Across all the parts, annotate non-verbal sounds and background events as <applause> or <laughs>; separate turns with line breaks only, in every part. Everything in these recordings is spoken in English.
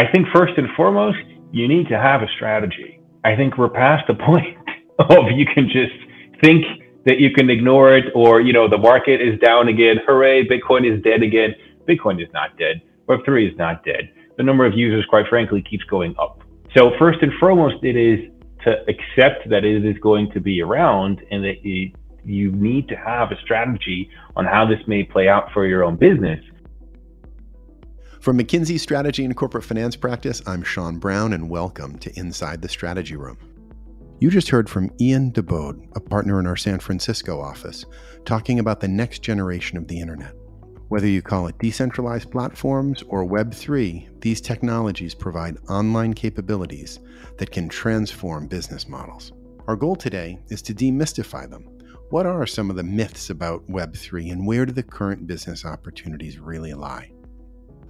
I think first and foremost, you need to have a strategy. I think we're past the <laughs> point of you can just think that you can ignore it or, you know, the market is down again. Hooray, Bitcoin is dead again. Bitcoin is not dead. Web3 is not dead. The number of users, quite frankly, keeps going up. So first and foremost, it is to accept that it is going to be around and that you, you need to have a strategy on how this may play out for your own business.
From McKinsey Strategy and Corporate Finance Practice, I'm Sean Brown, and welcome to Inside the Strategy Room. You just heard from Ian De Bode, a partner in our San Francisco office, talking about the next generation of the internet. Whether you call it decentralized platforms or Web3, these technologies provide online capabilities that can transform business models. Our goal today is to demystify them. What are some of the myths about Web3 and where do the current business opportunities really lie?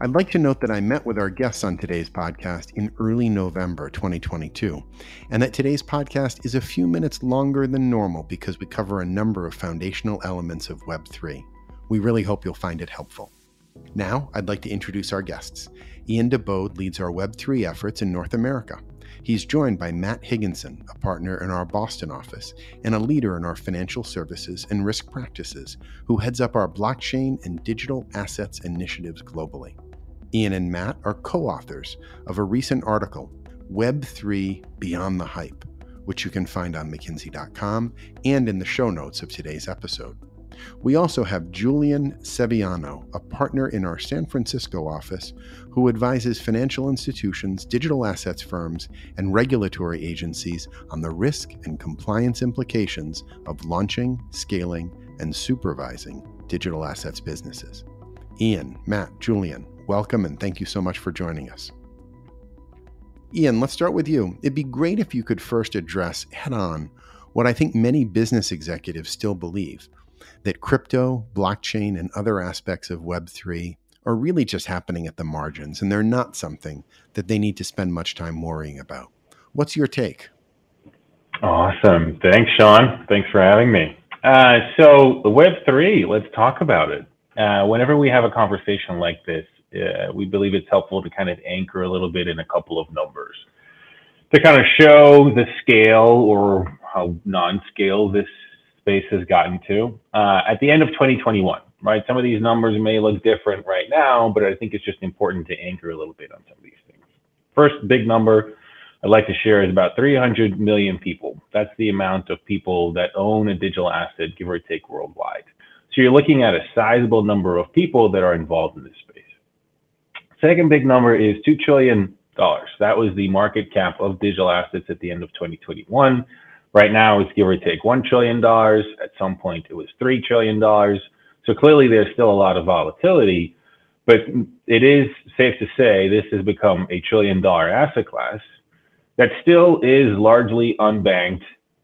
I'd like to note that I met with our guests on today's podcast in early November 2022, and that today's podcast is a few minutes longer than normal because we cover a number of foundational elements of Web3. We really hope you'll find it helpful. Now, I'd like to introduce our guests. Ian De Bode leads our Web3 efforts in North America. He's joined by Matt Higginson, a partner in our Boston office and a leader in our financial services and risk practices, who heads up our blockchain and digital assets initiatives globally. Ian and Matt are co authors of a recent article, Web3 Beyond the Hype, which you can find on McKinsey.com and in the show notes of today's episode. We also have Julian Sevillano, a partner in our San Francisco office who advises financial institutions, digital assets firms, and regulatory agencies on the risk and compliance implications of launching, scaling, and supervising digital assets businesses. Ian, Matt, Julian, welcome and thank you so much for joining us. Ian, let's start with you. It'd be great if you could first address head on what I think many business executives still believe that crypto, blockchain, and other aspects of Web3 are really just happening at the margins and they're not something that they need to spend much time worrying about. What's your take?
Awesome. Thanks, Sean. Thanks for having me. Uh, so, Web3, let's talk about it. Uh, whenever we have a conversation like this, uh, we believe it's helpful to kind of anchor a little bit in a couple of numbers to kind of show the scale or how non-scale this space has gotten to. Uh, at the end of 2021, right? Some of these numbers may look different right now, but I think it's just important to anchor a little bit on some of these things. First big number I'd like to share is about 300 million people. That's the amount of people that own a digital asset, give or take worldwide. So you're looking at a sizable number of people that are involved in this space. Second big number is $2 trillion. That was the market cap of digital assets at the end of 2021. Right now, it's give or take $1 trillion. At some point, it was $3 trillion. So clearly, there's still a lot of volatility, but it is safe to say this has become a trillion dollar asset class that still is largely unbanked,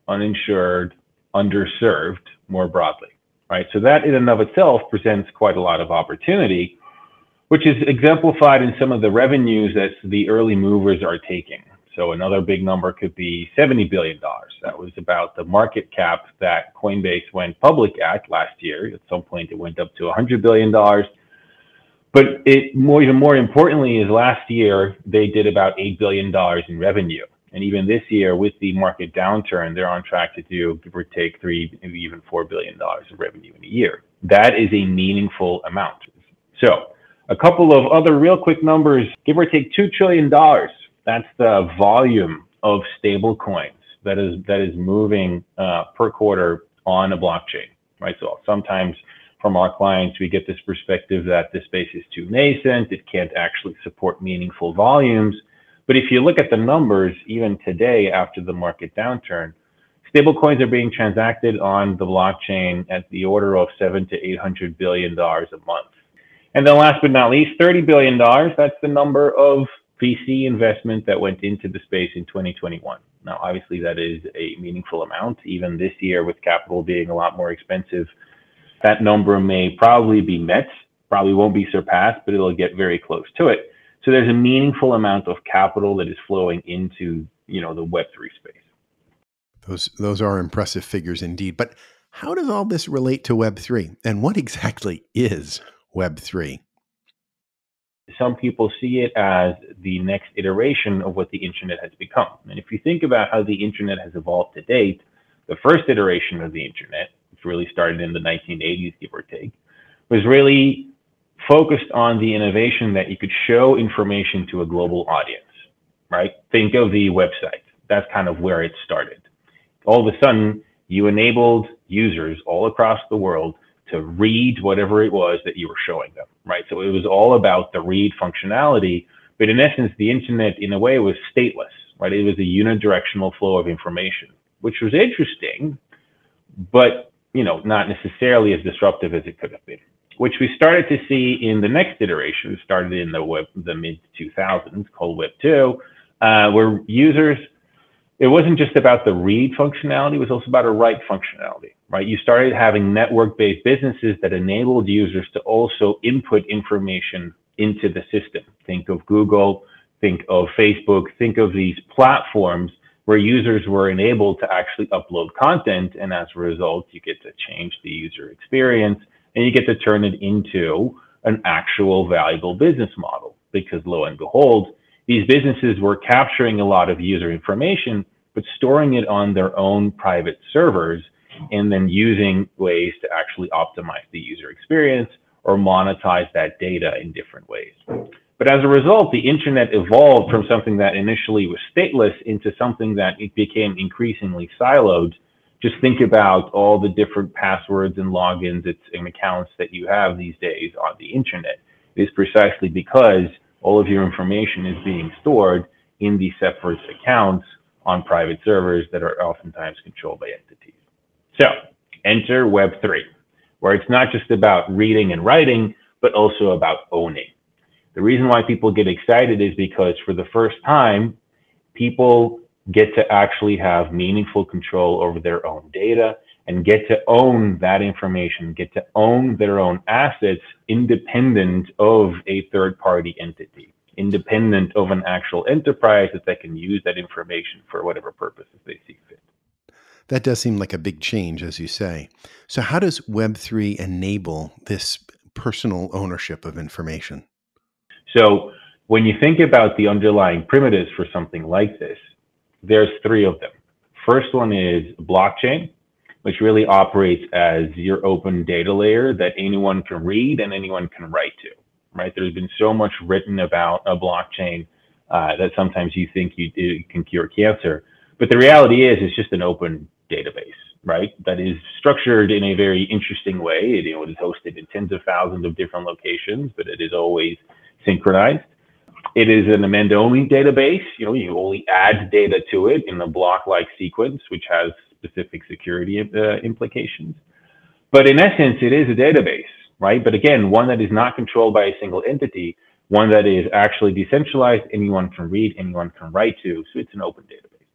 uninsured, underserved more broadly, right? So that in and of itself presents quite a lot of opportunity which is exemplified in some of the revenues that the early movers are taking. So another big number could be $70 billion. That was about the market cap that Coinbase went public at last year. At some point, it went up to $100 billion. But it more, even more importantly is last year, they did about $8 billion in revenue. And even this year, with the market downturn, they're on track to do, give or take, three, maybe even $4 billion of revenue in a year. That is a meaningful amount. So a couple of other real quick numbers, give or take $2 trillion. That's the volume of stable coins that is, that is moving uh, per quarter on a blockchain, right? So sometimes from our clients, we get this perspective that this space is too nascent. It can't actually support meaningful volumes. But if you look at the numbers, even today after the market downturn, stablecoins are being transacted on the blockchain at the order of seven to 800 billion dollars a month. And then last but not least, $30 billion. That's the number of VC investment that went into the space in 2021. Now, obviously, that is a meaningful amount. Even this year, with capital being a lot more expensive, that number may probably be met, probably won't be surpassed, but it'll get very close to it. So there's a meaningful amount of capital that is flowing into, you know, the Web3 space.
Those those are impressive figures indeed. But how does all this relate to Web3? And what exactly is Web3?
some people see it as the next iteration of what the internet has become. And if you think about how the internet has evolved to date, the first iteration of the internet, which really started in the 1980s, give or take, was really focused on the innovation that you could show information to a global audience, right? Think of the website. That's kind of where it started. All of a sudden, you enabled users all across the world to read whatever it was that you were showing them, right? So it was all about the read functionality, but in essence, the internet in a way was stateless, right? It was a unidirectional flow of information, which was interesting, but you know, not necessarily as disruptive as it could have been. Which we started to see in the next iteration, started in the web, the mid 2000s, called Web 2, uh, where users it wasn't just about the read functionality, it was also about a write functionality, right? You started having network-based businesses that enabled users to also input information into the system. Think of Google, think of Facebook, think of these platforms where users were enabled to actually upload content. And as a result, you get to change the user experience and you get to turn it into an actual valuable business model because lo and behold, these businesses were capturing a lot of user information, but storing it on their own private servers and then using ways to actually optimize the user experience or monetize that data in different ways. But as a result, the internet evolved from something that initially was stateless into something that it became increasingly siloed. Just think about all the different passwords and logins and accounts that you have these days on the internet. It is precisely because all of your information is being stored in these separate accounts on private servers that are oftentimes controlled by entities. So enter Web3, where it's not just about reading and writing, but also about owning. The reason why people get excited is because for the first time, people get to actually have meaningful control over their own data and get to own that information, get to own their own assets independent of a third party entity, independent of an actual enterprise that they can use that information for whatever purposes they see fit.
That does seem like a big change, as you say. So, how does Web3 enable this personal ownership of information?
So, when you think about the underlying primitives for something like this, there's three of them. First one is blockchain, which really operates as your open data layer that anyone can read and anyone can write to, right? There's been so much written about a blockchain uh, that sometimes you think you, can cure cancer. But the reality is, it's just an open database, right? That is structured in a very interesting way. It, you know, it is hosted in tens of thousands of different locations, but it is always synchronized. It is an append-only database. You know, you only add data to it in a block-like sequence, which has specific security uh, implications. But in essence, it is a database, right? But again, one that is not controlled by a single entity, one that is actually decentralized, anyone can read, anyone can write to, so it's an open database.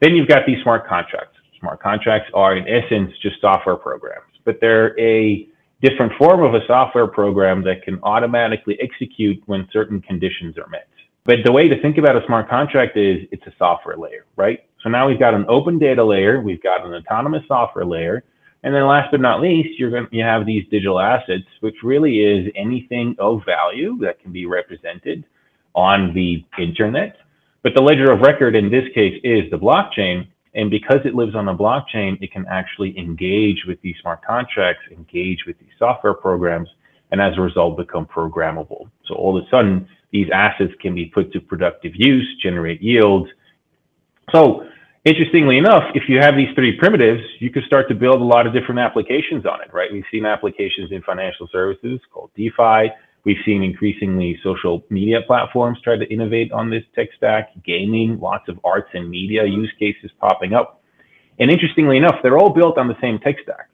Then you've got these smart contracts. Smart contracts are in essence just software programs, but they're a different form of a software program that can automatically execute when certain conditions are met. But the way to think about a smart contract is it's a software layer, right? So now we've got an open data layer, we've got an autonomous software layer, and then last but not least, you're going to, you have these digital assets, which really is anything of value that can be represented on the internet. But the ledger of record in this case is the blockchain. And because it lives on the blockchain, it can actually engage with these smart contracts, engage with these software programs, and as a result become programmable. So all of a sudden, these assets can be put to productive use, generate yields. So interestingly enough, if you have these three primitives, you can start to build a lot of different applications on it, right? We've seen applications in financial services called DeFi. We've seen increasingly social media platforms try to innovate on this tech stack, gaming, lots of arts and media use cases popping up. And interestingly enough, they're all built on the same tech stack,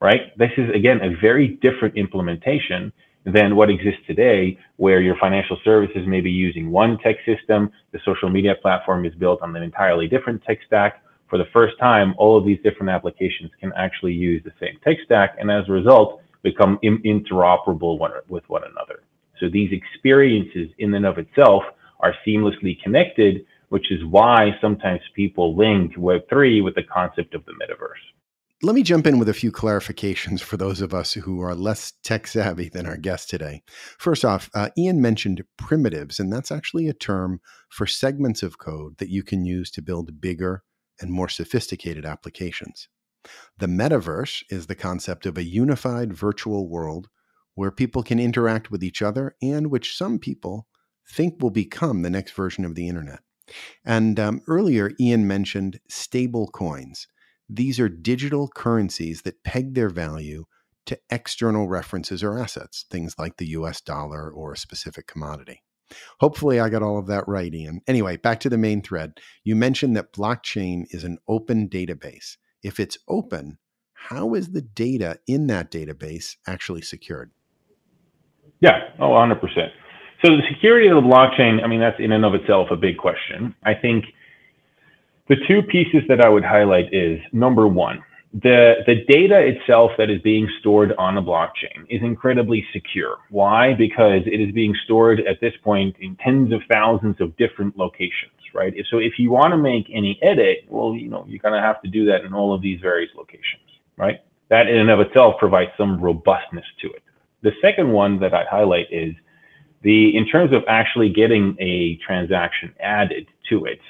right? This is, again, a very different implementation than what exists today, where your financial services may be using one tech system, the social media platform is built on an entirely different tech stack. For the first time, all of these different applications can actually use the same tech stack, and as a result, become interoperable one, with one another. So these experiences in and of itself are seamlessly connected, which is why sometimes people link Web3 with the concept of the metaverse.
Let me jump in with a few clarifications for those of us who are less tech savvy than our guest today. First off, uh, Ian mentioned primitives, and that's actually a term for segments of code that you can use to build bigger and more sophisticated applications. The metaverse is the concept of a unified virtual world where people can interact with each other and which some people think will become the next version of the internet. And um, earlier, Ian mentioned stable coins. These are digital currencies that peg their value to external references or assets, things like the US dollar or a specific commodity. Hopefully, I got all of that right, Ian. Anyway, back to the main thread. You mentioned that blockchain is an open database. If it's open, how is the data in that database actually secured?
Yeah, oh, 100%. So the security of the blockchain, I mean, that's in and of itself a big question. I think the two pieces that I would highlight is number one, the, the data itself that is being stored on a blockchain is incredibly secure. Why? Because it is being stored at this point in tens of thousands of different locations, right? So if you want to make any edit, well, you know, you're going to have to do that in all of these various locations, right? That in and of itself provides some robustness to it. The second one that I highlight is the, in terms of actually getting a transaction added to it,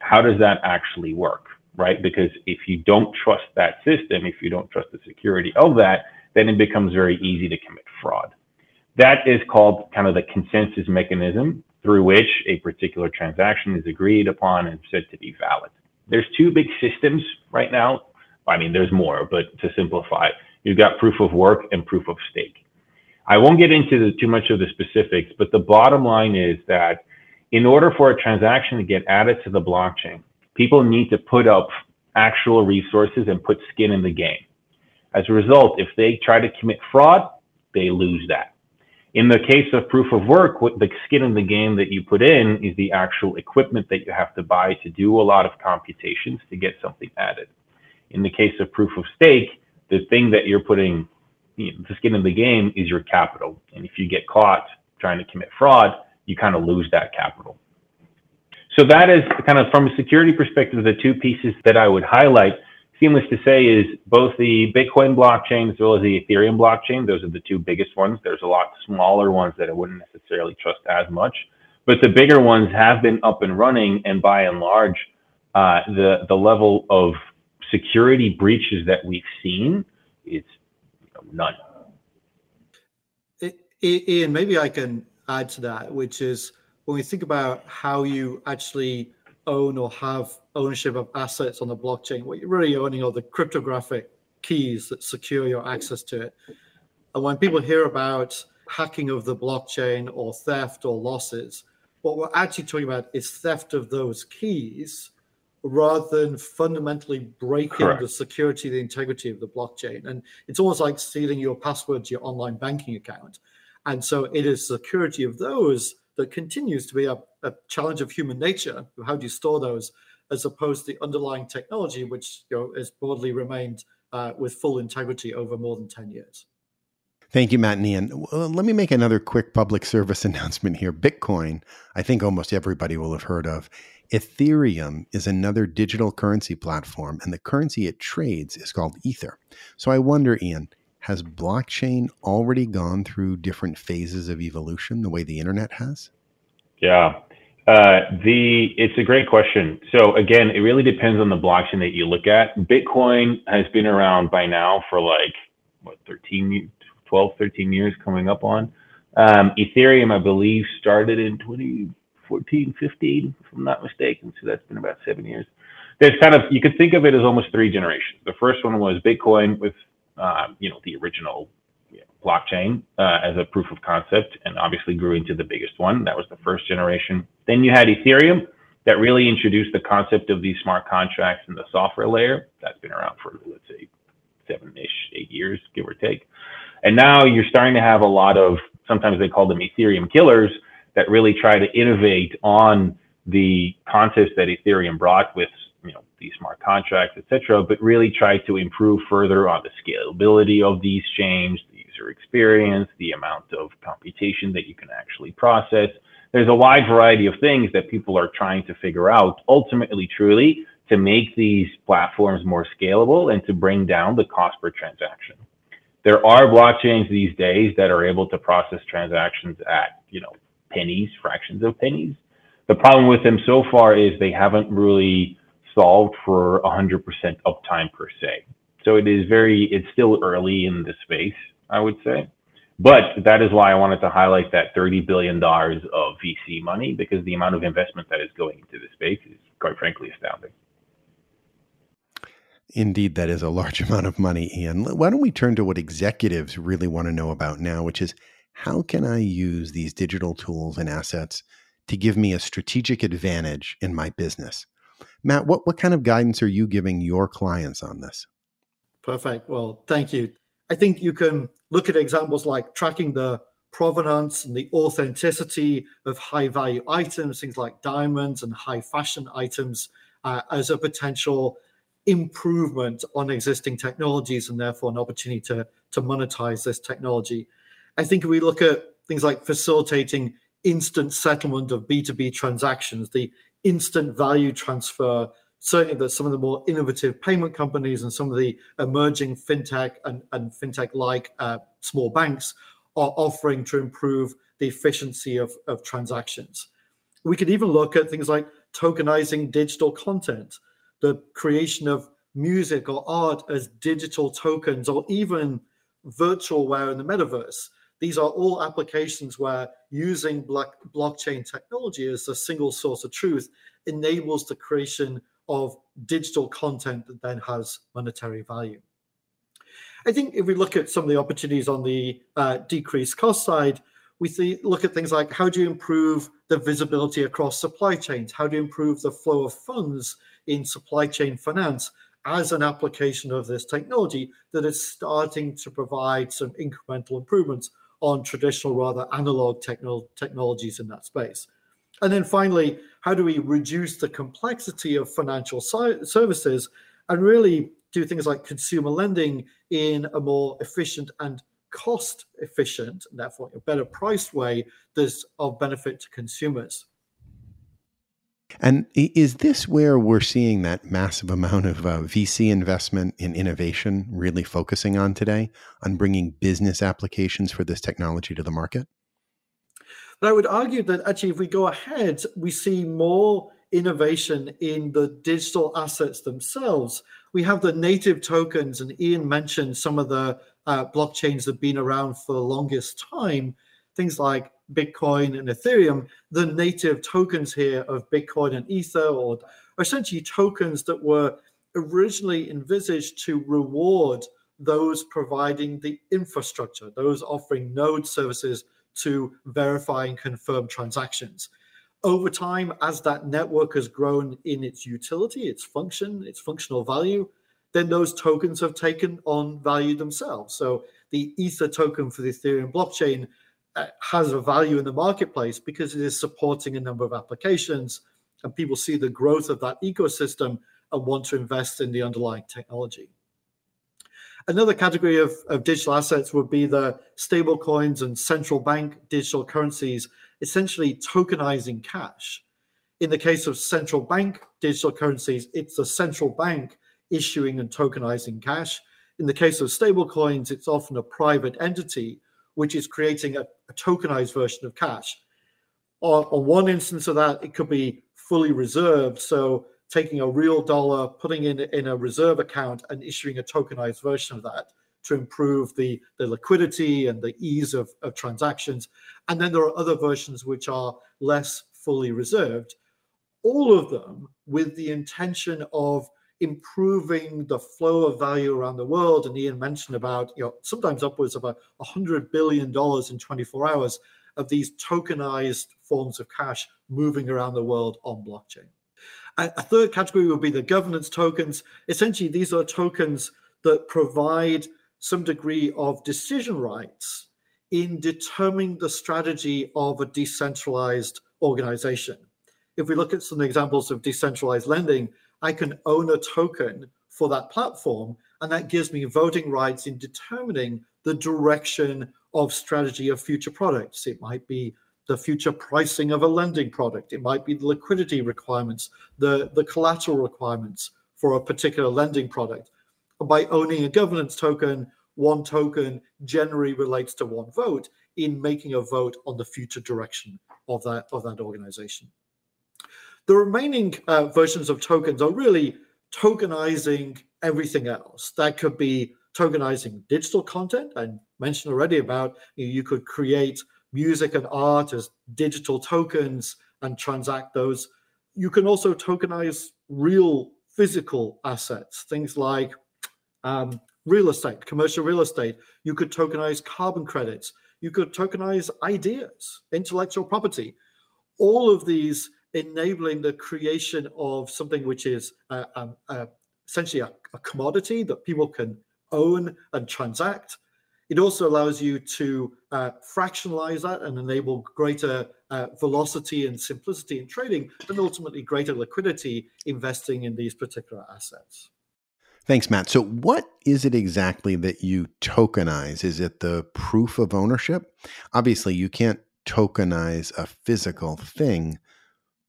how does that actually work? right? Because if you don't trust that system, if you don't trust the security of that, then it becomes very easy to commit fraud. That is called kind of the consensus mechanism through which a particular transaction is agreed upon and said to be valid. There's two big systems right now. I mean, there's more, but to simplify, you've got proof of work and proof of stake. I won't get into the, too much of the specifics, but the bottom line is that in order for a transaction to get added to the blockchain, people need to put up actual resources and put skin in the game. As a result, if they try to commit fraud, they lose that. In the case of proof of work, what the skin in the game that you put in is the actual equipment that you have to buy to do a lot of computations to get something added. In the case of proof of stake, the thing that you're putting you know, the skin in the game is your capital. And if you get caught trying to commit fraud, you kind of lose that capital. So that is kind of from a security perspective, the two pieces that I would highlight. Seamless to say is both the Bitcoin blockchain as well as the Ethereum blockchain. Those are the two biggest ones. There's a lot smaller ones that I wouldn't necessarily trust as much, but the bigger ones have been up and running, and by and large, uh, the the level of security breaches that we've seen is none.
Ian, maybe I can add to that, which is when we think about how you actually own or have ownership of assets on the blockchain, what you're really owning are the cryptographic keys that secure your access to it. And when people hear about hacking of the blockchain or theft or losses, what we're actually talking about is theft of those keys rather than fundamentally breaking Correct. the security, the integrity of the blockchain. And it's almost like stealing your password to your online banking account. And so it is security of those that continues to be a, a challenge of human nature. How do you store those, as opposed to the underlying technology, which you know has broadly remained uh, with full integrity over more than ten years.
Thank you, Matt and Ian. Well, let me make another quick public <laughs> service announcement here. Bitcoin, I think almost everybody will have heard of. Ethereum is another digital currency platform, and the currency it trades is called Ether. So I wonder, Ian, has blockchain already gone through different phases of evolution the way the internet has?
Yeah. Uh, the it's a great question. So again, it really depends on the blockchain that you look at. Bitcoin has been around by now for like what 13, 12, 13 years coming up on. Um, Ethereum, I believe, started in 2014, 15, if I'm not mistaken. So that's been about seven years. There's kind of you could think of it as almost three generations. The first one was Bitcoin with uh, you know, the original blockchain uh, as a proof of concept, and obviously grew into the biggest one. That was the first generation. Then you had Ethereum that really introduced the concept of these smart contracts and the software layer. That's been around for let's say seven-ish, eight years, give or take. And now you're starting to have a lot of sometimes they call them Ethereum killers that really try to innovate on the concepts that Ethereum brought with you know these smart contracts, etc., but really try to improve further on the scalability of these chains, the user experience, the amount of computation that you can actually process. There's a wide variety of things that people are trying to figure out, ultimately, truly, to make these platforms more scalable and to bring down the cost per transaction. There are blockchains these days that are able to process transactions at, you know, pennies, fractions of pennies. The problem with them so far is they haven't really solved for 100% uptime per se. So it is very, it's still early in the space, I would say. But that is why I wanted to highlight that $30 billion of VC money because the amount of investment that is going into the space is quite frankly astounding.
Indeed, that is a large <laughs> amount of money, Ian. Why don't we turn to what executives really want to know about now, which is how can I use these digital tools and assets to give me a strategic advantage in my business? Matt, what, what kind of guidance are you giving your clients on this?
Perfect. Well, thank you. I think you can look at examples like tracking the provenance and the authenticity of high value items, things like diamonds and high fashion items, uh, as a potential improvement on existing technologies and therefore an opportunity to, to monetize this technology. I think if we look at things like facilitating instant settlement of B2B transactions, the instant value transfer, certainly that some of the more innovative payment companies and some of the emerging fintech and, and fintech like uh, small banks are offering to improve the efficiency of, of transactions. We could even look at things like tokenizing digital content the creation of music or art as digital tokens or even virtual wear in the metaverse. These are all applications where using block, blockchain technology as a single source of truth enables the creation of digital content that then has monetary value. I think if we look at some of the opportunities on the uh, decreased cost side, we see, look at things like how do you improve the visibility across supply chains? How do you improve the flow of funds in supply chain finance as an application of this technology that is starting to provide some incremental improvements on traditional, rather analog techno- technologies in that space. And then finally, how do we reduce the complexity of financial si- services and really do things like consumer lending in a more efficient and cost efficient, and therefore a better priced way that's of benefit to consumers?
And is this where we're seeing that massive amount of uh, VC investment in innovation really focusing on today, on bringing business applications for this technology to the market?
I would argue that actually, if we go ahead, we see more innovation in the digital assets themselves. We have the native tokens, and Ian mentioned some of the uh, blockchains that have been around for the longest time, things like Bitcoin and Ethereum, the native tokens here of Bitcoin and Ether, or essentially tokens that were originally envisaged to reward those providing the infrastructure, those offering node services to verify and confirm transactions. Over time, as that network has grown in its utility, its function, its functional value, then those tokens have taken on value themselves. So the Ether token for the Ethereum blockchain Uh, has a value in the marketplace because it is supporting a number of applications and people see the growth of that ecosystem and want to invest in the underlying technology. Another category of, of digital assets would be the stable coins and central bank digital currencies, essentially tokenizing cash. In the case of central bank digital currencies, it's the central bank issuing and tokenizing cash. In the case of stable coins, it's often a private entity which is creating a, a tokenized version of cash. On, on one instance of that, it could be fully reserved. So taking a real dollar, putting in in a reserve account, and issuing a tokenized version of that to improve the, the liquidity and the ease of, of transactions. And then there are other versions which are less fully reserved. All of them with the intention of improving the flow of value around the world. And Ian mentioned about, you know, sometimes upwards of a $100 billion in 24 hours of these tokenized forms of cash moving around the world on blockchain. A third category would be the governance tokens. Essentially, these are tokens that provide some degree of decision rights in determining the strategy of a decentralized organization. If we look at some examples of decentralized lending, I can own a token for that platform, and that gives me voting rights in determining the direction of strategy of future products. It might be the future pricing of a lending product. It might be the liquidity requirements, the, the collateral requirements for a particular lending product. by owning a governance token, one token generally relates to one vote in making a vote on the future direction of that of that organization. The remaining uh, versions of tokens are really tokenizing everything else. That could be tokenizing digital content. I mentioned already about you, know, you could create music and art as digital tokens and transact those. You can also tokenize real physical assets, things like um, real estate, commercial real estate. You could tokenize carbon credits. You could tokenize ideas, intellectual property. All of these enabling the creation of something which is uh, um, uh, essentially a, a, commodity that people can own and transact. It also allows you to uh, fractionalize that and enable greater uh, velocity and simplicity in trading, and ultimately greater liquidity investing in these particular assets.
Thanks, Matt. So, what is it exactly that you tokenize? Is it the proof of ownership? Obviously, you can't tokenize a physical thing.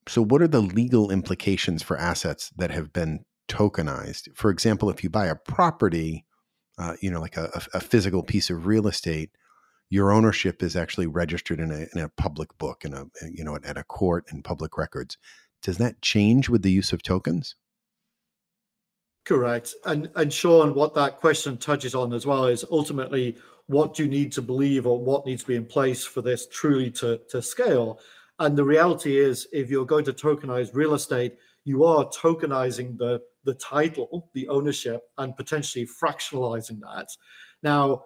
So, what are the legal implications for assets that have been tokenized? For example, if you buy a property, uh, you know, like a, a, physical piece of real estate, your ownership is actually registered in a, in a public book, in a you know, at a court and public records. Does that change with the use of tokens?
Correct. And and Sean, what that question touches on as well is ultimately what do you need to believe or what needs to be in place for this truly to, to scale. And the reality is if you're going to tokenize real estate, you are tokenizing the the title, the ownership, and potentially fractionalizing that. Now,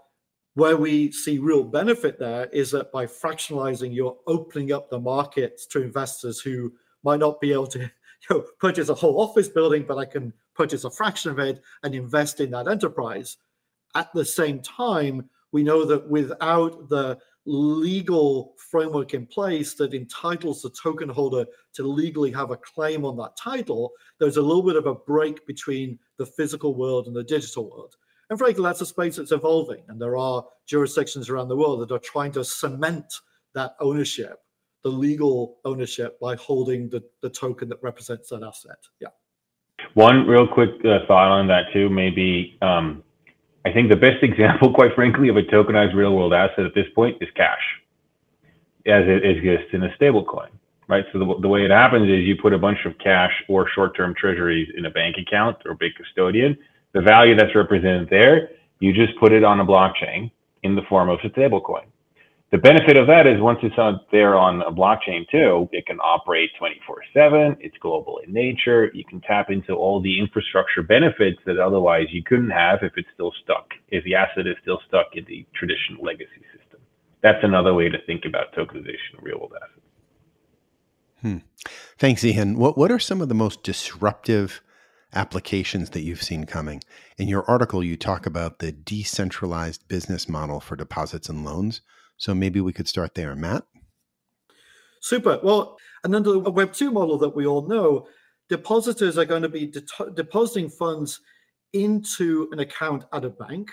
where we see real benefit there is that by fractionalizing, you're opening up the markets to investors who might not be able to <laughs> you know, purchase a whole office building, but I can purchase a fraction of it and invest in that enterprise. At the same time, we know that without the legal framework in place that entitles the token holder to legally have a claim on that title, there's a little bit of a break between the physical world and the digital world. And frankly, that's a space that's evolving. And there are jurisdictions around the world that are trying to cement that ownership, the legal ownership, by holding the, the token that represents that asset. Yeah.
One real quick uh, thought on that too, maybe um, I think the best <laughs> example, quite frankly, of a tokenized real world asset at this point is cash, as it exists in a stablecoin, right? So the, the way it happens is you put a bunch of cash or short-term treasuries in a bank account or big custodian. The value that's represented there, you just put it on a blockchain in the form of a stablecoin. The benefit of that is once it's out there on a blockchain too, it can operate 24 7. It's global in nature. You can tap into all the infrastructure benefits that otherwise you couldn't have if it's still stuck, if the asset is still stuck in the traditional legacy system. That's another way to think about tokenization of real world assets.
Hmm. Thanks, Ian. What, what are some of the most disruptive applications that you've seen coming? In your article, you talk about the decentralized business model for deposits and loans. So maybe we could start there. Matt?
Super. Well, and under the Web 2 model that we all know, depositors are going to be de- depositing funds into an account at a bank.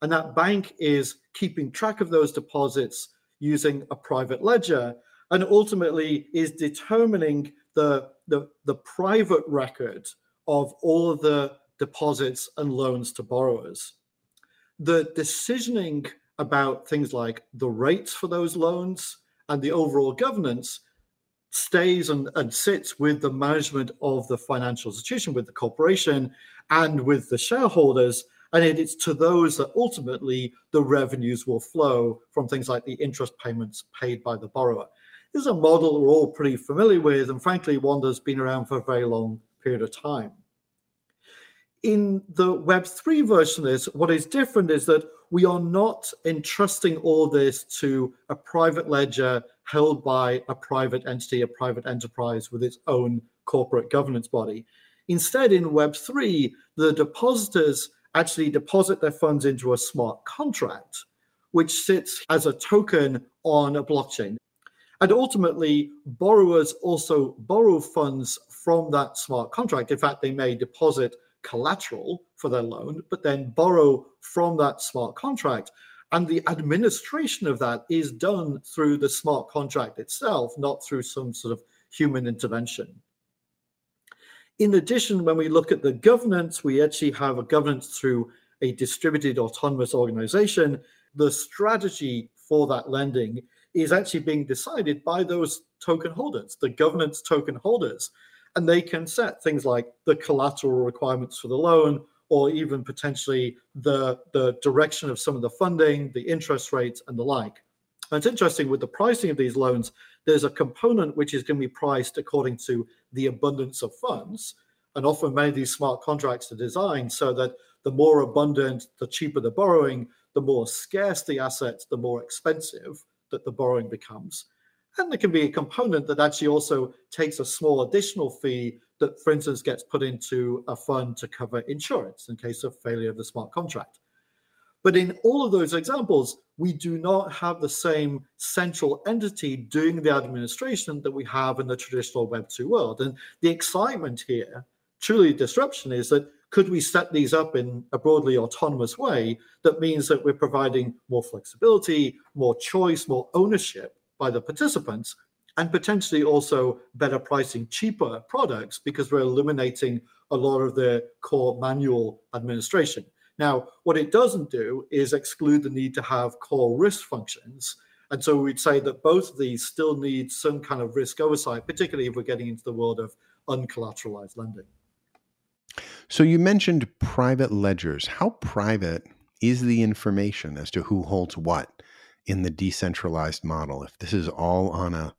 And that bank is keeping track of those deposits using a private ledger and ultimately is determining the, the, the private record of all of the deposits and loans to borrowers. The decisioning about things like the rates for those loans and the overall governance stays and, and sits with the management of the financial institution, with the corporation, and with the shareholders. And it is to those that ultimately the revenues will flow from things like the interest payments paid by the borrower. This is a model we're all pretty familiar with, and frankly, one that's been around for a very long period of time. In the Web3 version of this, what is different is that we are not entrusting all this to a private ledger held by a private entity, a private enterprise with its own corporate governance body. Instead, in Web3, the depositors actually deposit their funds into a smart contract, which sits as a token on a blockchain. And ultimately, borrowers also borrow funds from that smart contract. In fact, they may deposit collateral for their loan, but then borrow from that smart contract. And the administration of that is done through the smart contract itself, not through some sort of human intervention. In addition, when we look at the governance, we actually have a governance through a distributed autonomous organization. The strategy for that lending is actually being decided by those token holders, the governance token holders. And they can set things like the collateral requirements for the loan, or even potentially the, the direction of some of the funding, the interest rates, and the like. And it's interesting with the pricing of these loans, there's a component which is going to be priced according to the abundance of funds. And often many of these smart contracts are designed so that the more abundant, the cheaper the borrowing, the more scarce the assets, the more expensive that the borrowing becomes. And there can be a component that actually also takes a small additional fee that, for instance, gets put into a fund to cover insurance in case of failure of the smart contract. But in all of those examples, we do not have the same central entity doing the administration that we have in the traditional Web 2 world. And the excitement here, truly disruption, is that could we set these up in a broadly autonomous way that means that we're providing more flexibility, more choice, more ownership by the participants, and potentially also better pricing cheaper products because we're eliminating a lot of the core manual administration. Now, what it doesn't do is exclude the need to have core risk functions. And so we'd say that both of these still need some kind of risk oversight, particularly if we're getting into the world of uncollateralized lending.
So you mentioned private ledgers. How private is the information as to who holds what in the decentralized model? If this is all on a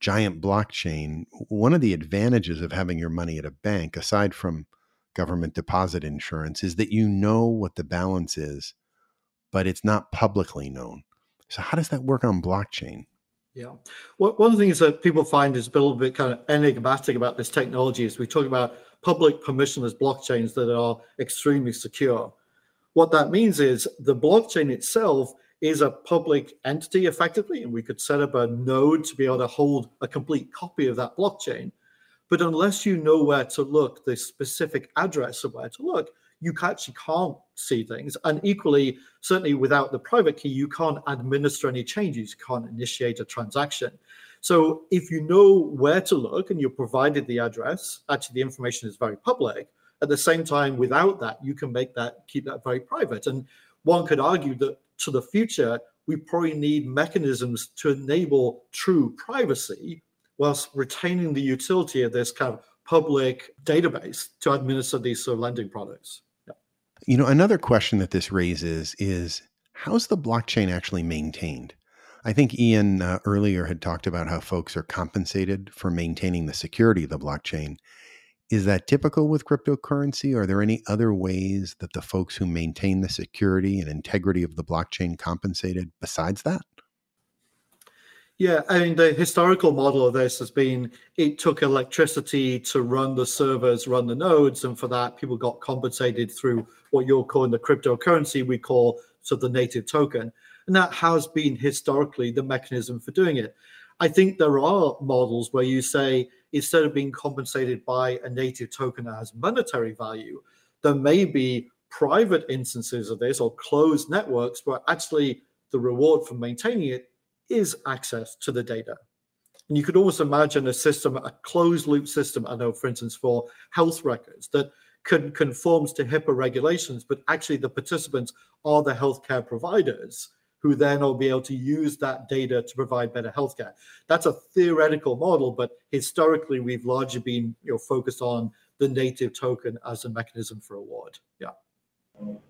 giant blockchain, one of the advantages of having your money at a bank, aside from government deposit insurance is that you know what the balance is, but it's not publicly known. So, how does that work on blockchain?
Yeah. Well, one of the things that people find is a little bit kind of enigmatic about this technology is we talk about public permissionless blockchains that are extremely secure. What that means is the blockchain itself is a public entity effectively, and we could set up a node to be able to hold a complete copy of that blockchain. But unless you know where to look, the specific address of where to look, you actually can't see things. And equally, certainly without the private key, you can't administer any changes, you can't initiate a transaction. So if you know where to look and you're provided the address, actually the information is very public. At the same time, without that, you can make that keep that very private. And one could argue that to the future, we probably need mechanisms to enable true privacy whilst retaining the utility of this kind of public database to administer these sort of lending products. Yeah.
You know, another question that this raises is how's the blockchain actually maintained? I think Ian uh, earlier had talked about how folks are compensated for maintaining the security of the blockchain. Is that typical with cryptocurrency? Are there any other ways that the folks who maintain the security and integrity of the blockchain compensated besides that?
Yeah, I mean, the historical model of this has been it took electricity to run the servers, run the nodes, and for that, people got compensated through what you're calling the cryptocurrency we call sort of the native token. And that has been historically the mechanism for doing it. I think there are models where you say instead of being compensated by a native token that has monetary value, there may be private instances of this or closed networks where actually the reward for maintaining it is access to the data. And you could almost imagine a system, a closed loop system, I know, for instance, for health records that can, conforms to HIPAA regulations, but actually the participants are the healthcare providers who then will be able to use that data to provide better healthcare. That's a theoretical model, but historically we've largely been you know, focused on the native token as a mechanism for reward. Yeah.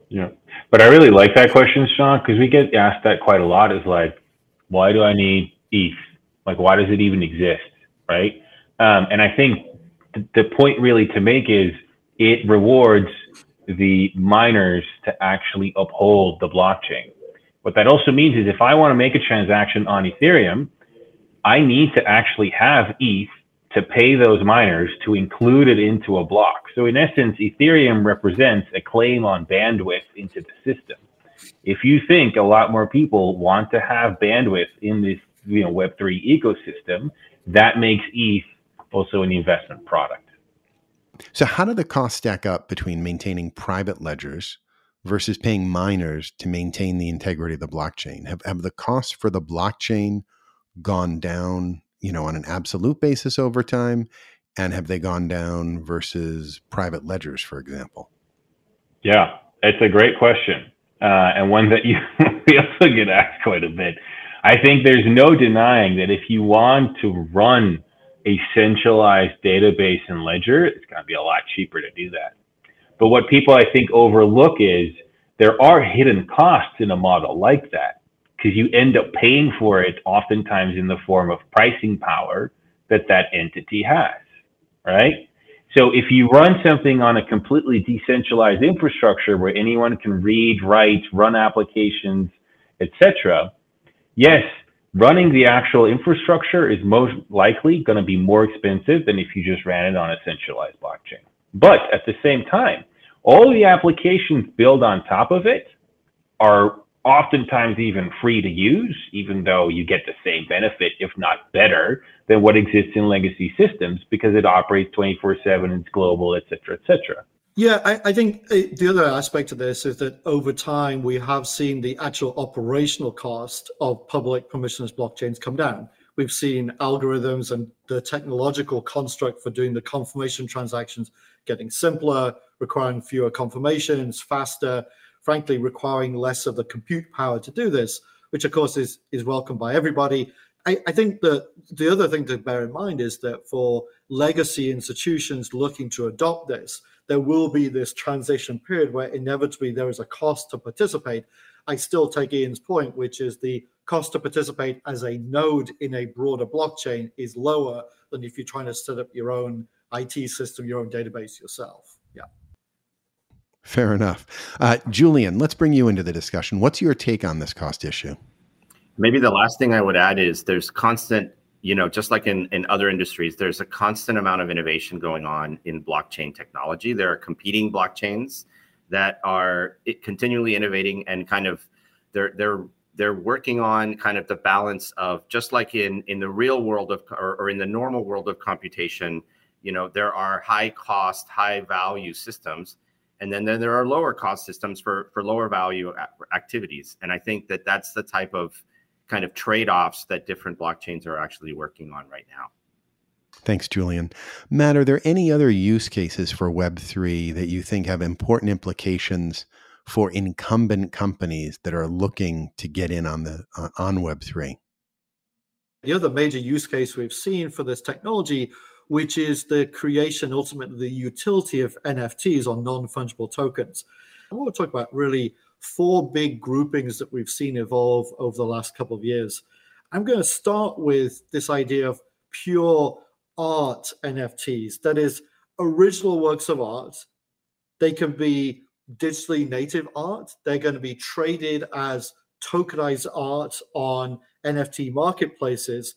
Yeah. But I really like that question, Sean, because we get asked that quite a lot is like, why do I need ETH? Like, why does it even exist? Right. Um, and I think th- the point really to make is it rewards the miners to actually uphold the blockchain. What that also means is if I want to make a transaction on Ethereum, I need to actually have ETH to pay those miners to include it into a block. So in essence, Ethereum represents a claim on bandwidth into the system if you think a lot more people want to have bandwidth in this you know web3 ecosystem that makes eth also an investment product
so how do the costs stack up between maintaining private ledgers versus paying miners to maintain the integrity of the blockchain? Have, have the costs for the blockchain gone down, you know, on an absolute basis over time? And have they gone down versus private ledgers, for example?
Yeah, it's a great question. Uh, and one that you <laughs> we also get asked quite a bit. I think there's no denying that if you want to run a centralized database and ledger, it's going to be a lot cheaper to do that. But what people I think overlook is there are hidden costs in a model like that because you end up paying for it oftentimes in the form of pricing power that that entity has, right? So if you run something on a completely decentralized infrastructure where anyone can read, write, run applications, etc., yes, running the actual infrastructure is most likely going to be more expensive than if you just ran it on a centralized blockchain. But at the same time, all the applications built on top of it are oftentimes even free to use, even though you get the same benefit, if not better, than what exists in legacy systems because it operates 24 7, it's global, et cetera, et cetera.
Yeah, I, I, think uh, the other aspect of this is that over time we have seen the actual operational cost of public permissionless blockchains come down. We've seen algorithms and the technological construct for doing the confirmation transactions getting simpler, requiring fewer confirmations, faster, frankly, requiring less of the compute power to do this, which of course is, is welcomed by everybody. I, I think that the other thing to bear in mind is that for legacy institutions looking to adopt this, there will be this transition period where inevitably there is a cost to participate. I still take Ian's point, which is the cost to participate as a node in a broader blockchain is lower than if you're trying to set up your own IT system, your own database yourself. Yeah.
Fair enough. Uh, Julian, let's bring you into the discussion. What's your take on this cost issue?
Maybe the last thing I would add is there's constant you know, just like in, in other industries, there's a constant amount of innovation going on in blockchain technology. There are competing blockchains that are continually innovating and kind of they're they're they're working on kind of the balance of just like in in the real world of or, or in the normal world of computation, you know, there are high cost, high value systems, and then, then there are lower cost systems for for lower value activities. And I think that that's the type of kind of trade-offs that different blockchains are actually working on right now.
Thanks, Julian. Matt, are there any other use cases for Web3 that you think have important implications for incumbent companies that are looking to get in on the uh, on Web3?
The other major use case we've seen for this technology, which is the creation, ultimately the utility of NFTs or non-fungible tokens. I want to talk about really four big groupings that we've seen evolve over the last couple of years. I'm going to start with this idea of pure art NFTs, that is, original works of art. They can be digitally native art, they're going to be traded as tokenized art on NFT marketplaces,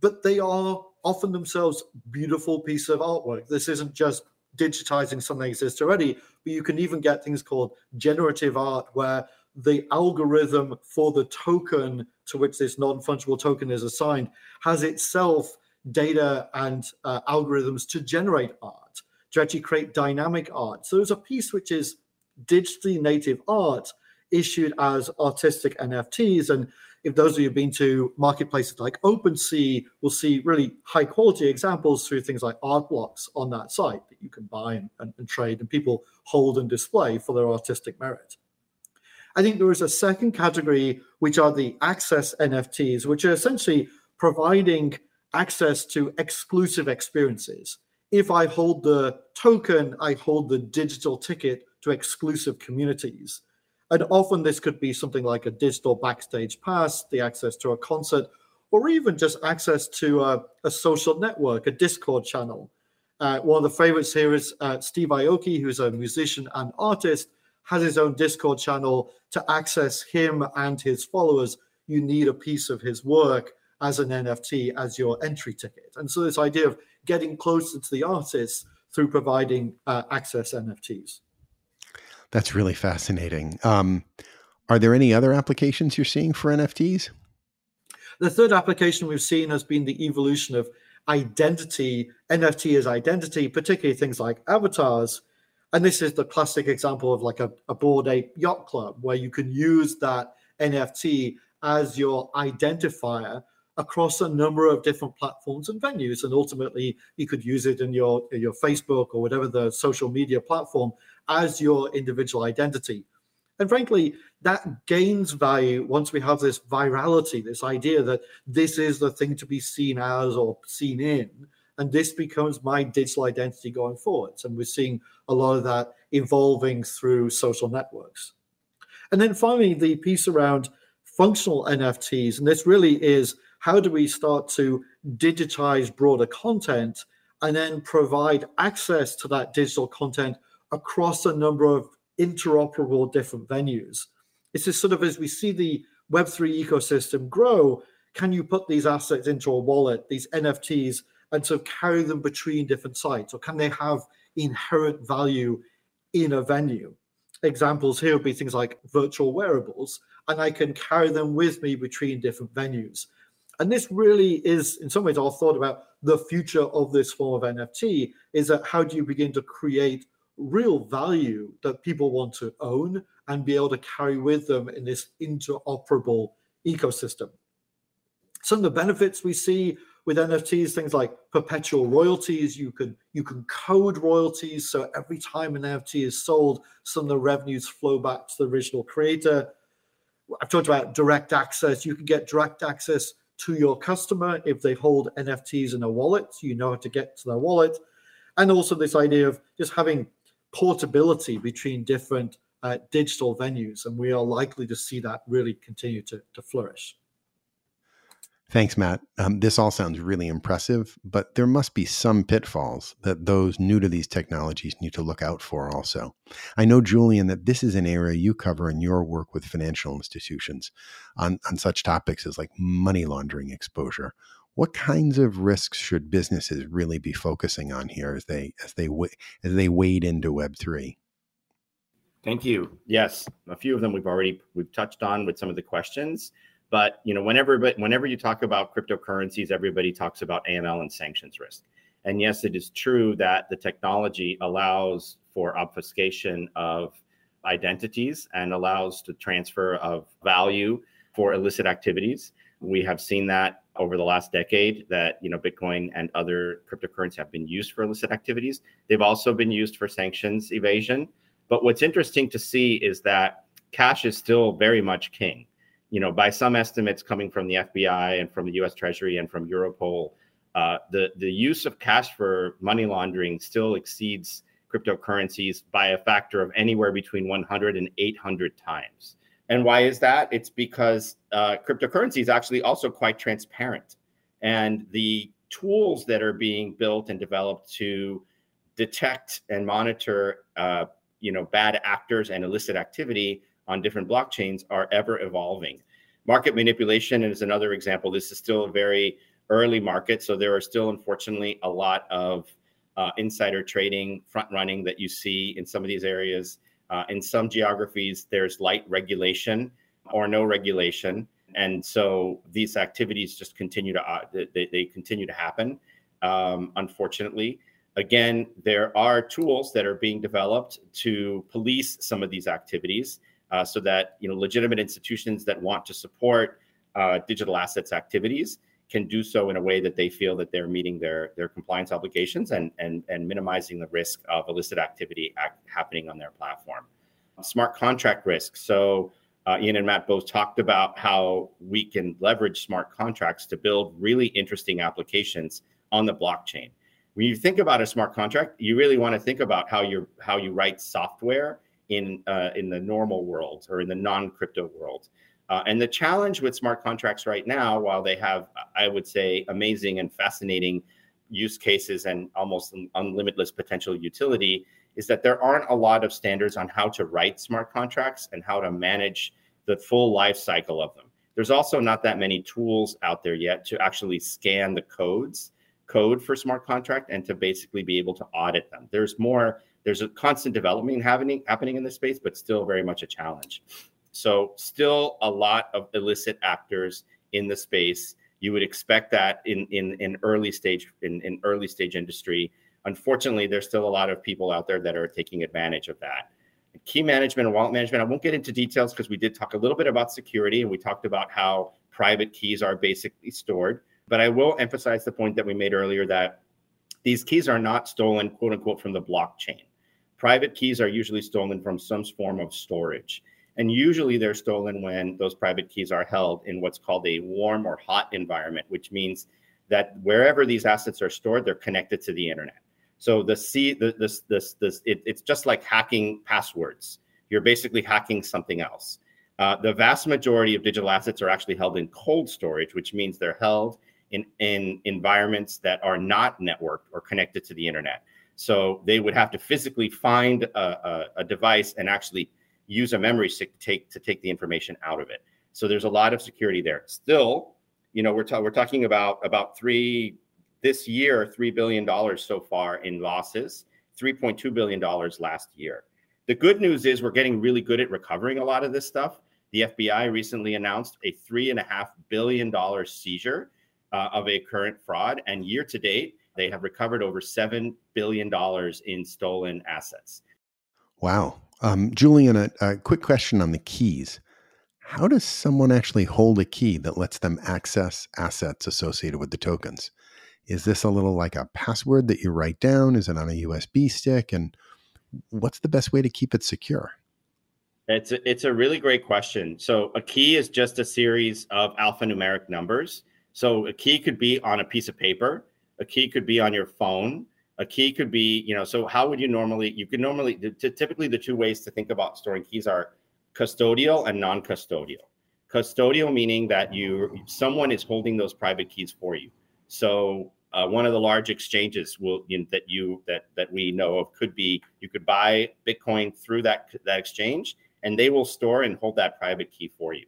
but they are often themselves beautiful piece of artwork. This isn't just digitizing something that exists already, but you can even get things called generative art, where the algorithm for the token to which this non fungible token is assigned has itself data and uh, algorithms to generate art, to actually create dynamic art. So there's a piece which is digitally native art issued as artistic NFTs. And if those of you have been to marketplaces like OpenSea, will see really high quality examples through things like art blocks on that site that you can buy and, and, and trade and people hold and display for their artistic merit. I think there is a second category, which are the access NFTs, which are essentially providing access to exclusive experiences. If I hold the token, I hold the digital ticket to exclusive communities. And often this could be something like a digital backstage pass, the access to a concert, or even just access to a, a social network, a Discord channel. Uh, one of the favorites here is uh, Steve Aoki, who's a musician and artist, has his own Discord channel. To access him and his followers, you need a piece of his work as an NFT, as your entry ticket. And so, this idea of getting closer to the artists through providing uh, access NFTs.
That's really fascinating. Um, are there any other applications you're seeing for NFTs?
The third application we've seen has been the evolution of identity. NFT is identity, particularly things like avatars. And this is the classic example of like a, a Bored Ape yacht club where you can use that NFT as your identifier across a number of different platforms and venues. And ultimately, you could use it in your, in your Facebook or whatever the social media platform as your individual identity. And frankly, that gains value once we have this virality, this idea that this is the thing to be seen as or seen in. And this becomes my digital identity going forwards. And we're seeing a lot of that evolving through social networks. And then finally, the piece around functional NFTs. And this really is how do we start to digitize broader content and then provide access to that digital content across a number of interoperable different venues? It's just sort of as we see the Web3 ecosystem grow, can you put these assets into a wallet, these NFTs, and sort of carry them between different sites? Or can they have inherent value in a venue? Examples here would be things like virtual wearables, and I can carry them with me between different venues. And this really is, in some ways, our thought about the future of this form of NFT is that how do you begin to create real value that people want to own and be able to carry with them in this interoperable ecosystem. Some of the benefits we see with NFTs, things like perpetual royalties, you can you can code royalties. So every time an NFT is sold, some of the revenues flow back to the original creator. I've talked about direct access. You can get direct access to your customer if they hold NFTs in a wallet. You know how to get to their wallet. And also this idea of just having portability between different uh, digital venues, and we are likely to see that really continue to, to flourish.
Thanks, Matt. Um, this all sounds really impressive, but there must be some pitfalls that those new to these technologies need to look out for also. I know, Julian, that this is an area you cover in your work with financial institutions on, on such topics as like money laundering exposure. What kinds of risks should businesses really be focusing on here as they as they as they wade into Web three?
Thank you. Yes, a few of them we've already we've touched on with some of the questions. But you know, whenever but whenever you talk about cryptocurrencies, everybody talks about AML and sanctions risk. And yes, it is true that the technology allows for obfuscation of identities and allows the transfer of value for illicit activities. We have seen that over the last decade that you know Bitcoin and other cryptocurrencies have been used for illicit activities. They've also been used for sanctions evasion. But what's interesting to see is that cash is still very much king. You know, by some estimates coming from the FBI and from the U.S. Treasury and from Europol, uh, the the use of cash for money laundering still exceeds cryptocurrencies by a factor of anywhere between 100 and 800 times. And why is that? It's because uh, cryptocurrency is actually also quite transparent, and the tools that are being built and developed to detect and monitor uh, you know bad actors and illicit activity on different blockchains are ever evolving. Market manipulation is another example. This is still a very early market, so there are still unfortunately a lot of uh, insider trading, front running that you see in some of these areas. Uh, in some geographies, there's light regulation or no regulation, and so these activities just continue to uh, they, they continue to happen. Um, unfortunately, Again, there are tools that are being developed to police some of these activities uh, so that you know legitimate institutions that want to support uh, digital assets activities can do so in a way that they feel that they're meeting their their compliance obligations and and and minimizing the risk of illicit activity act, happening on their platform. Smart contract risk. So uh, Ian and Matt both talked about how we can leverage smart contracts to build really interesting applications on the blockchain when you think about a smart contract, you really want to think about how you how you write software in uh, in the normal world or in the non-crypto world. Uh, and the challenge with smart contracts right now, while they have, I would say, amazing and fascinating use cases and almost unlimited potential utility, is that there aren't a lot of standards on how to write smart contracts and how to manage the full life cycle of them. There's also not that many tools out there yet to actually scan the codes code for smart contract and to basically be able to audit them. There's more, there's a constant development happening happening in this space, but still very much a challenge. So still a lot of illicit actors in the space. You would expect that in in, in early stage in, in early stage industry. unfortunately, there's still a lot of people out there that are taking advantage of that. Key management and wallet management, I won't get into details because we did talk a little bit about security and we talked about how private keys are basically stored. But I will emphasize the point that we made earlier that these keys are not stolen, quote unquote, from the blockchain. Private keys are usually stolen from some form of storage. And usually they're stolen when those private keys are held in what's called a warm or hot environment, which means that wherever these assets are stored, they're connected to the internet. So the C, the, this, this, this, it, it's just like hacking passwords. You're basically hacking something else. Uh, the vast majority of digital assets are actually held in cold storage, which means they're held in, in environments that are not networked or connected to the internet. So they would have to physically find a, a, a device and actually use a memory stick to take to take the information out of it. So there's a lot of security there. Still, you know, we're ta- we're talking about about three this year, three billion dollars so far in losses, three point two billion dollars last year. The good news is we're getting really good at recovering a lot of this stuff. The FBI recently announced a three and a half billion dollar seizure uh, of a current fraud, and year to date, they have recovered over seven billion dollars in stolen assets.
Wow, um, Julian, a, a quick question on the keys. How does someone actually hold a key that lets them access assets associated with the tokens? Is this a little like a password that you write down? Is it on a USB stick? And what's the best way to keep it secure?
It's a, it's a really great question. So a key is just a series of alphanumeric numbers. So a key could be on a piece of paper. A key could be on your phone a key could be you know so how would you normally you could normally typically the two ways to think about storing keys are custodial and non-custodial. Custodial meaning that you someone is holding those private keys for you. So uh, one of the large exchanges will you know, that you that that we know of could be you could buy bitcoin through that that exchange and they will store and hold that private key for you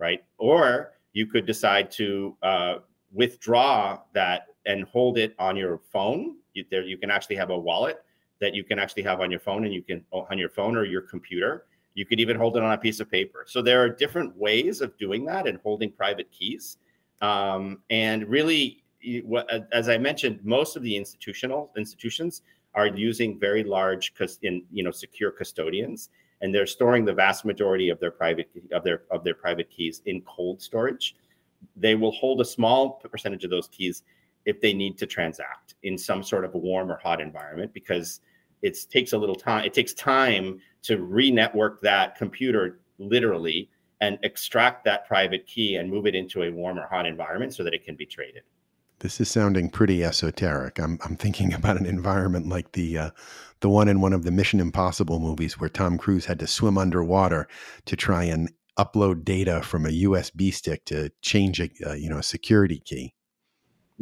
right? Or you could decide to uh, withdraw that and hold it on your phone you, there, you can actually have a wallet that you can actually have on your phone, and you can on your phone or your computer. You could even hold it on a piece of paper. So there are different ways of doing that and holding private keys. Um, and really, as I mentioned, most of the institutional institutions are using very large, in you know, secure custodians, and they're storing the vast majority of their private of their of their private keys in cold storage. They will hold a small percentage of those keys if they need to transact in some sort of a warm or hot environment because it takes a little time it takes time to re-network that computer literally and extract that private key and move it into a warm or hot environment so that it can be traded
this is sounding pretty esoteric. I'm, I'm thinking <laughs> about an environment like the uh, the one in one of the Mission Impossible movies where Tom Cruise had to swim underwater to try and upload data from a USB stick to change a uh, you know a security key.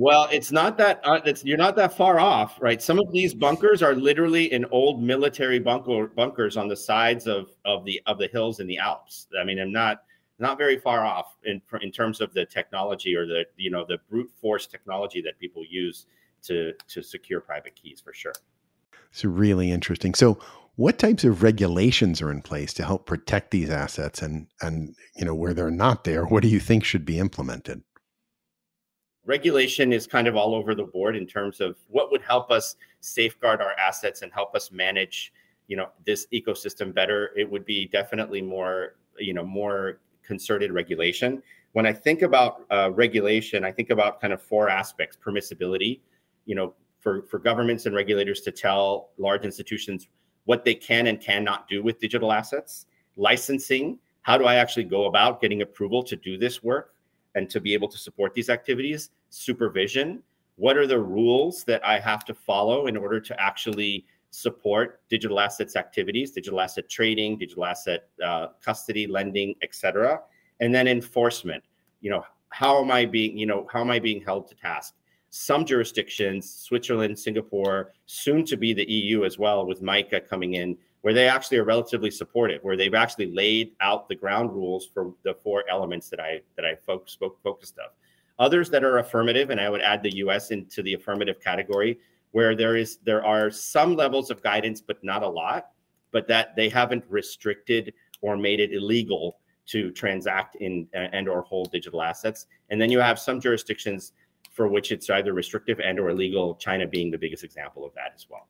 Well, it's not that uh, you're not that far off, right? Some of these bunkers are literally in old military bunker bunkers on the sides of of the of the hills in the Alps. I mean, I'm not not very far off in in terms of the technology or the you know the brute force technology that people use to to secure private keys for sure.
It's really interesting. So, what types of regulations are in place to help protect these assets and and you know where they're not there? What do you think should be implemented?
Regulation is kind of all over the board in terms of what would help us safeguard our assets and help us manage you know this ecosystem better. It would be definitely more you know more concerted regulation. When i think about uh, regulation i think about kind of four aspects. Permissibility you know for for governments and regulators to tell large institutions what they can and cannot do with digital assets. Licensing how do i actually go about getting approval to do this work and to be able to support these activities supervision. What are the rules that i have to follow in order to actually support digital assets activities digital asset trading digital asset uh, custody lending etc and then enforcement. You know how am i being you know how am i being held to task? Some jurisdictions switzerland singapore soon to be the eu as well with MiCA coming in where they actually are relatively supportive where they've actually laid out the ground rules for the four elements that i that i focused spoke, focused of Others that are affirmative, and I would add the U.S. into the affirmative category, where there is there are some levels of guidance, but not a lot, but that they haven't restricted or made it illegal to transact in and or hold digital assets. And then you have some jurisdictions for which it's either restrictive and or illegal. China being the biggest example of that as well.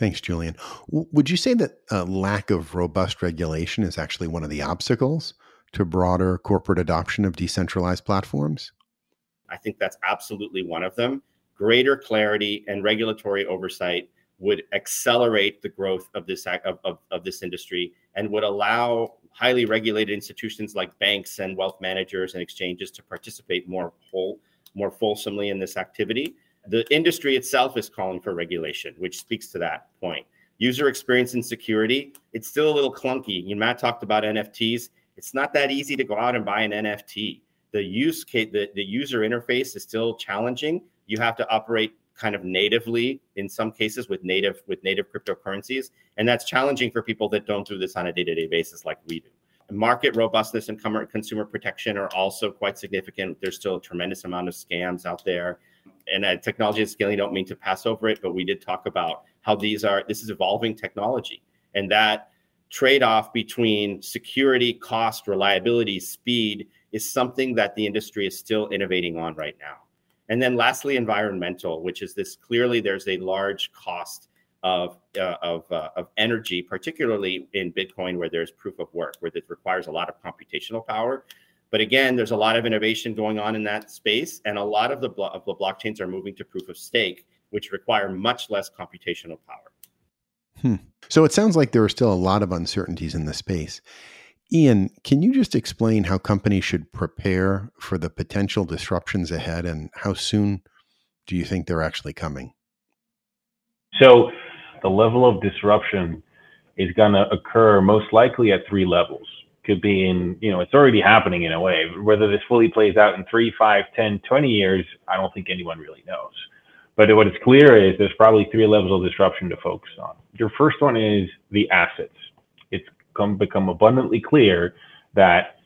Thanks, Julian. W- would you say that a lack of robust regulation is actually one of the obstacles to broader corporate adoption of decentralized platforms?
I think that's absolutely one of them. Greater clarity and regulatory oversight would accelerate the growth of this of, of, of, this industry and would allow highly regulated institutions like banks and wealth managers and exchanges to participate more whole, more fulsomely in this activity. The industry itself is calling for regulation, which speaks to that point. User experience and security, it's still a little clunky. You know, Matt talked about NFTs. It's not that easy to go out and buy an NFT. The use case, the, the user interface is still challenging. You have to operate kind of natively in some cases with native with native cryptocurrencies and that's challenging for people that don't do this on a day-to-day basis like we do market robustness and consumer protection are also quite significant there's still a tremendous amount of scams out there and technology and scaling don't mean to pass over it but we did talk about how these are this is evolving technology and that trade-off between security cost reliability speed is something that the industry is still innovating on right now and then lastly, environmental, which is this clearly there's a large cost of uh, of, uh, of energy, particularly in Bitcoin, where there's proof of work, where it requires a lot of computational power. But again, there's a lot of innovation going on in that space, and a lot of the, blo- of the blockchains are moving to proof of stake, which require much less computational power.
Hmm. So it sounds like there are still a lot of uncertainties in the space. Ian, can you just explain how companies should prepare for the potential disruptions ahead and how soon do you think they're actually coming?
So, the level of disruption is going to occur most likely at three levels. Could be in, you know, it's already happening in a way. Whether this fully plays out in three, five, 10, 20 years, I don't think anyone really knows. But what is clear is there's probably three levels of disruption to focus on. Your first one is the assets It's come become abundantly clear that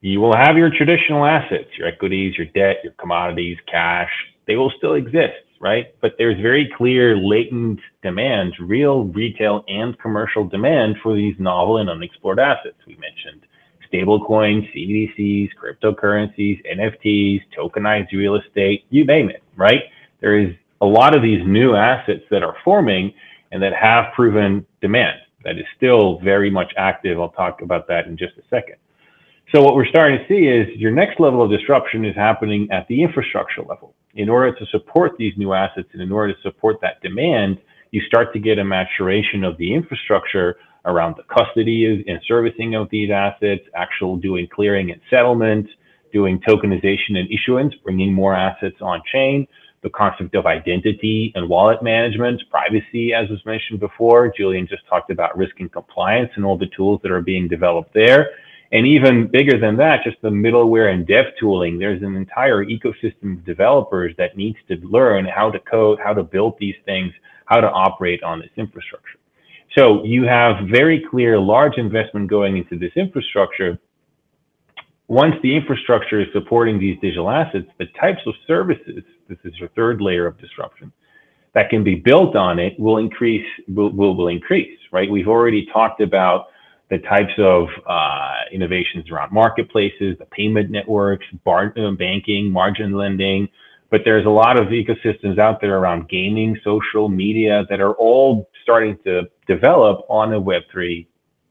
you will have your traditional assets, your equities, your debt, your commodities, cash, they will still exist, right? But there's very clear latent demand, real retail and commercial demand for these novel and unexplored assets. We mentioned stablecoins, CBDCs, cryptocurrencies, NFTs, tokenized real estate, you name it, right? There is a lot of these new assets that are forming and that have proven demand that is still very much active. I'll talk about that in just a second. So what we're starting to see is your next level of disruption is happening at the infrastructure level. In order to support these new assets and in order to support that demand, you start to get a maturation of the infrastructure around the custody and servicing of these assets, actual doing clearing and settlement, doing tokenization and issuance, bringing more assets on chain, the concept of identity and wallet management, privacy, as was mentioned before. Julian just talked about risk and compliance and all the tools that are being developed there. And even bigger than that, just the middleware and dev tooling. There's an entire ecosystem of developers that needs to learn how to code, how to build these things, how to operate on this infrastructure. So you have very clear large investment going into this infrastructure once the infrastructure is supporting these digital assets, the types of services, this is your third layer of disruption, that can be built on it will increase, will, will, will increase, right? We've already talked about the types of uh, innovations around marketplaces, the payment networks, bar, uh, banking, margin lending, but there's a lot of ecosystems out there around gaming, social media that are all starting to develop on a Web3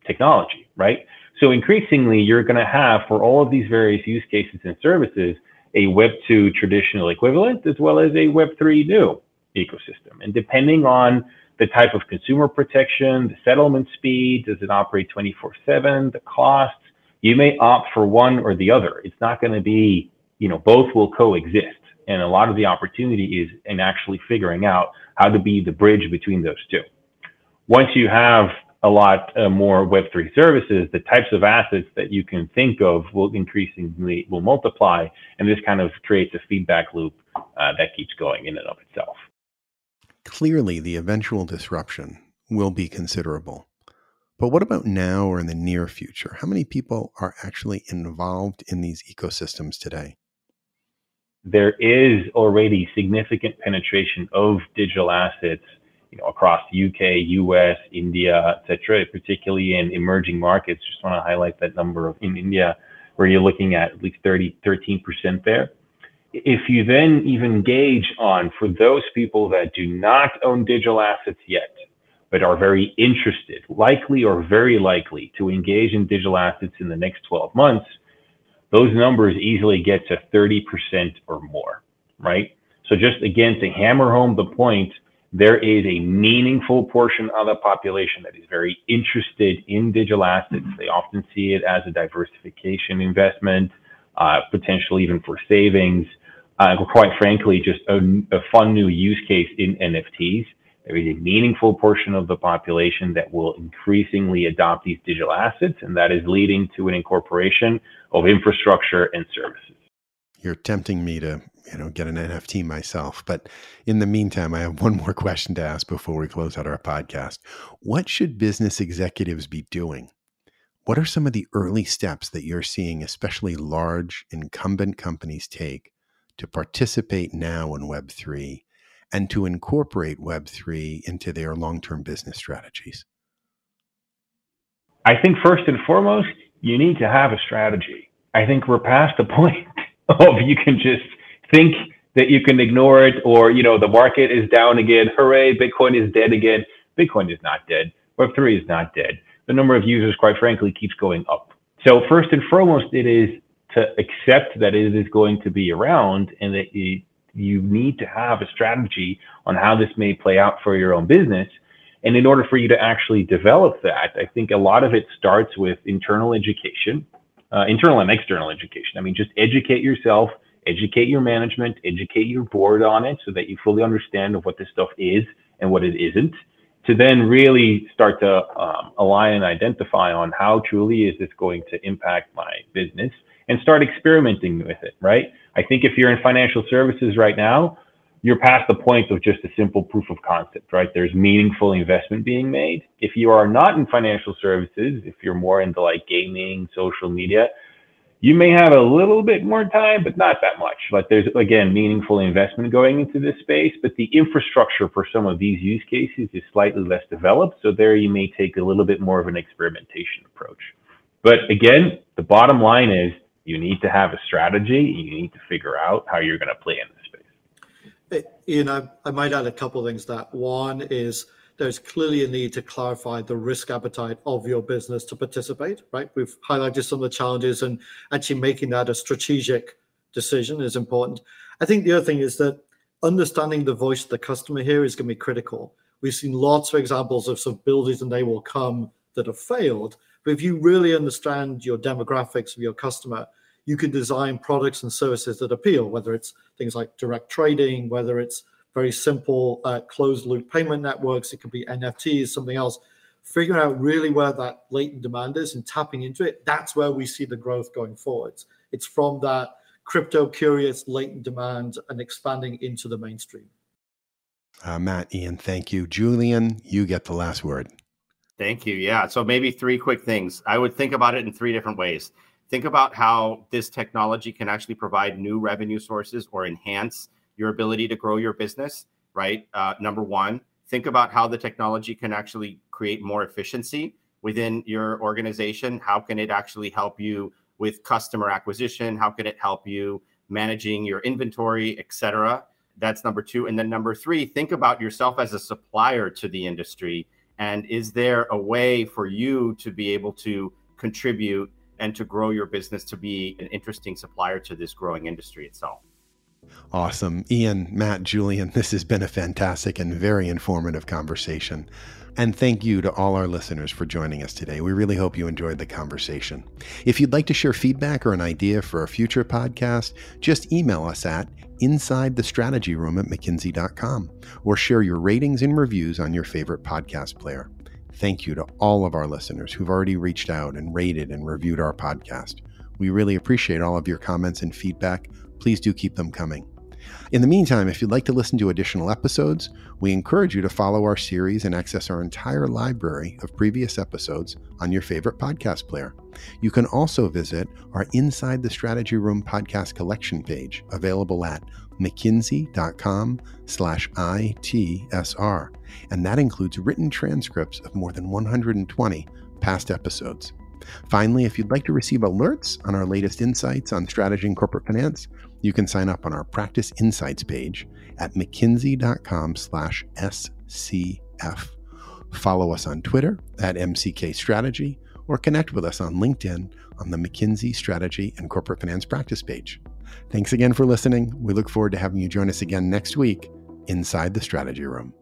technology, right? So increasingly, you're going to have for all of these various use cases and services, a Web 2 traditional equivalent as well as a Web 3 new ecosystem. And depending on the type of consumer protection, the settlement speed, does it operate 24 7, the costs, you may opt for one or the other. It's not going to be, you know, both will coexist. And a lot of the opportunity is in actually figuring out how to be the bridge between those two. Once you have a lot uh, more Web3 services, the types of assets that you can think of will increasingly will multiply, and this kind of creates a feedback loop uh, that keeps going in and of itself.
Clearly, the eventual disruption will be considerable. But what about now or in the near future? How many people are actually involved in these ecosystems today?
There is already significant penetration of digital assets you know, across UK, US, India, etc., particularly in emerging markets. Just want to highlight that number of in India, where you're looking at at least 30, 13% there. If you then even gauge on for those people that do not own digital assets yet, but are very interested, likely or very likely to engage in digital assets in the next 12 months, those numbers easily get to 30% or more, right? So just again, to hammer home the point, there is a meaningful portion of the population that is very interested in digital assets. They often see it as a diversification investment, uh, potentially even for savings uh, quite frankly, just a, a fun new use case in NFTs. There is a meaningful portion of the population that will increasingly adopt these digital assets, and that is leading to an incorporation of infrastructure and services.
You're tempting me to, you know, get an NFT myself. But in the meantime, I have one more question to ask before we close out our podcast. What should business executives be doing? What are some of the early steps that you're seeing, especially large incumbent companies take to participate now in Web3 and to incorporate Web3 into their long term business strategies?
I think first and foremost, you need to have a strategy. I think we're past the <laughs> point of you can just think that you can ignore it or, you know, the market is down again. Hooray, Bitcoin is dead again. Bitcoin is not dead. Web3 is not dead. The number of users, quite frankly, keeps going up. So first and foremost, it is to accept that it is going to be around and that you, you need to have a strategy on how this may play out for your own business. And in order for you to actually develop that, I think a lot of it starts with internal education, uh, internal and external education. I mean, just educate yourself, educate your management, educate your board on it so that you fully understand what this stuff is and what it isn't to then really start to um, align and identify on how truly is this going to impact my business and start experimenting with it, right? I think if you're in financial services right now, you're past the point of just a simple proof of concept, right? There's meaningful investment being made. If you are not in financial services, if you're more into like gaming, social media, you may have a little bit more time, but not that much. Like there's again meaningful investment going into this space, but the infrastructure for some of these use cases is slightly less developed. So there you may take a little bit more of an experimentation approach. But again, the bottom line is you need to have a strategy. You need to figure out how you're going to play in this space.
Ian, I, I might add a couple of things. That one is there's clearly a need to clarify the risk appetite of your business to participate. Right, we've highlighted some of the challenges, and actually making that a strategic decision is important. I think the other thing is that understanding the voice of the customer here is going to be critical. We've seen lots of examples of some builders, and they will come that have failed but if you really understand your demographics of your customer, you can design products and services that appeal, whether it's things like direct trading, whether it's very simple uh, closed loop payment networks, it could be NFTs, something else. Figuring out really where that latent demand is and tapping into it, that's where we see the growth going forwards. It's from that crypto curious latent demand and expanding into the mainstream.
Uh, Matt, Ian, thank you. Julian, you get the last word.
Thank you. Yeah. So maybe three quick things. I would think about it in three different ways. Think about how this technology can actually provide new revenue sources or enhance your ability to grow your business, right? Uh, number one, think about how the technology can actually create more efficiency within your organization. How can it actually help you with customer acquisition? How can it help you managing your inventory, et cetera? That's number two. And then number three, think about yourself as a supplier to the industry and is there a way for you to be able to contribute and to grow your business to be an interesting supplier to this growing industry itself?
Awesome. Ian, Matt, Julian, this has been a fantastic and very informative conversation. And thank you to all our listeners for joining us today. We really hope you enjoyed the conversation. If you'd like to share feedback or an idea for a future podcast, just email us at inside the strategy room at mckinsey.com or share your ratings and reviews on your favorite podcast player. Thank you to all of our listeners who've already reached out and rated and reviewed our podcast. We really appreciate all of your comments and feedback. Please do keep them coming. In the meantime, if you'd like to listen to additional episodes, we encourage you to follow our series and access our entire library of previous episodes on your favorite podcast player. You can also visit our Inside the Strategy Room podcast collection page, available at mckinsey.com slash ITSR, and that includes written transcripts of more than 120 past episodes. Finally, if you'd like to receive alerts on our latest insights on strategy and corporate finance, you can sign up on our Practice Insights page at mckinsey.com slash SCF. Follow us on Twitter at MCK Strategy or connect with us on LinkedIn on the McKinsey Strategy and Corporate Finance Practice page. Thanks again for listening. We look forward to having you join us again next week inside the Strategy Room.